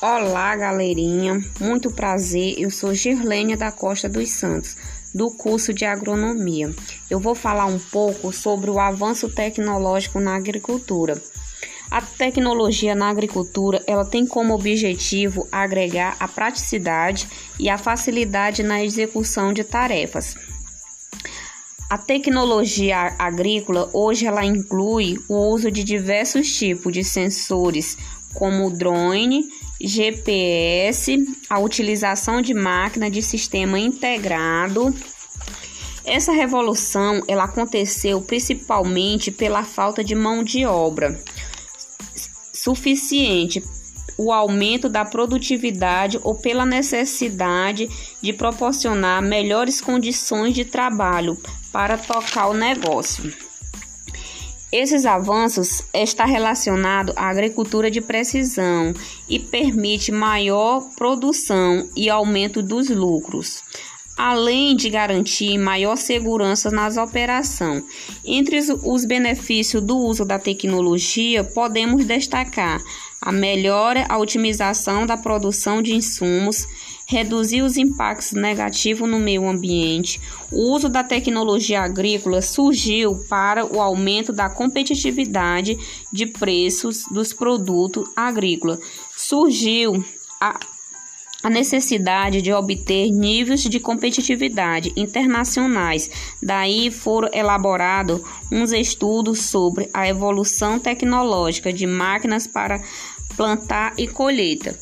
Olá, galerinha. Muito prazer. Eu sou Girlênia da Costa dos Santos, do curso de Agronomia. Eu vou falar um pouco sobre o avanço tecnológico na agricultura. A tecnologia na agricultura, ela tem como objetivo agregar a praticidade e a facilidade na execução de tarefas. A tecnologia agrícola hoje ela inclui o uso de diversos tipos de sensores, como o drone, GPS, a utilização de máquina de sistema integrado. Essa revolução ela aconteceu principalmente pela falta de mão de obra suficiente, o aumento da produtividade ou pela necessidade de proporcionar melhores condições de trabalho para tocar o negócio. Esses avanços está relacionado à agricultura de precisão e permite maior produção e aumento dos lucros, além de garantir maior segurança nas operações. Entre os benefícios do uso da tecnologia, podemos destacar a melhora, a otimização da produção de insumos, reduzir os impactos negativos no meio ambiente. O uso da tecnologia agrícola surgiu para o aumento da competitividade de preços dos produtos agrícolas. Surgiu a a necessidade de obter níveis de competitividade internacionais. Daí foram elaborados uns estudos sobre a evolução tecnológica de máquinas para plantar e colheita.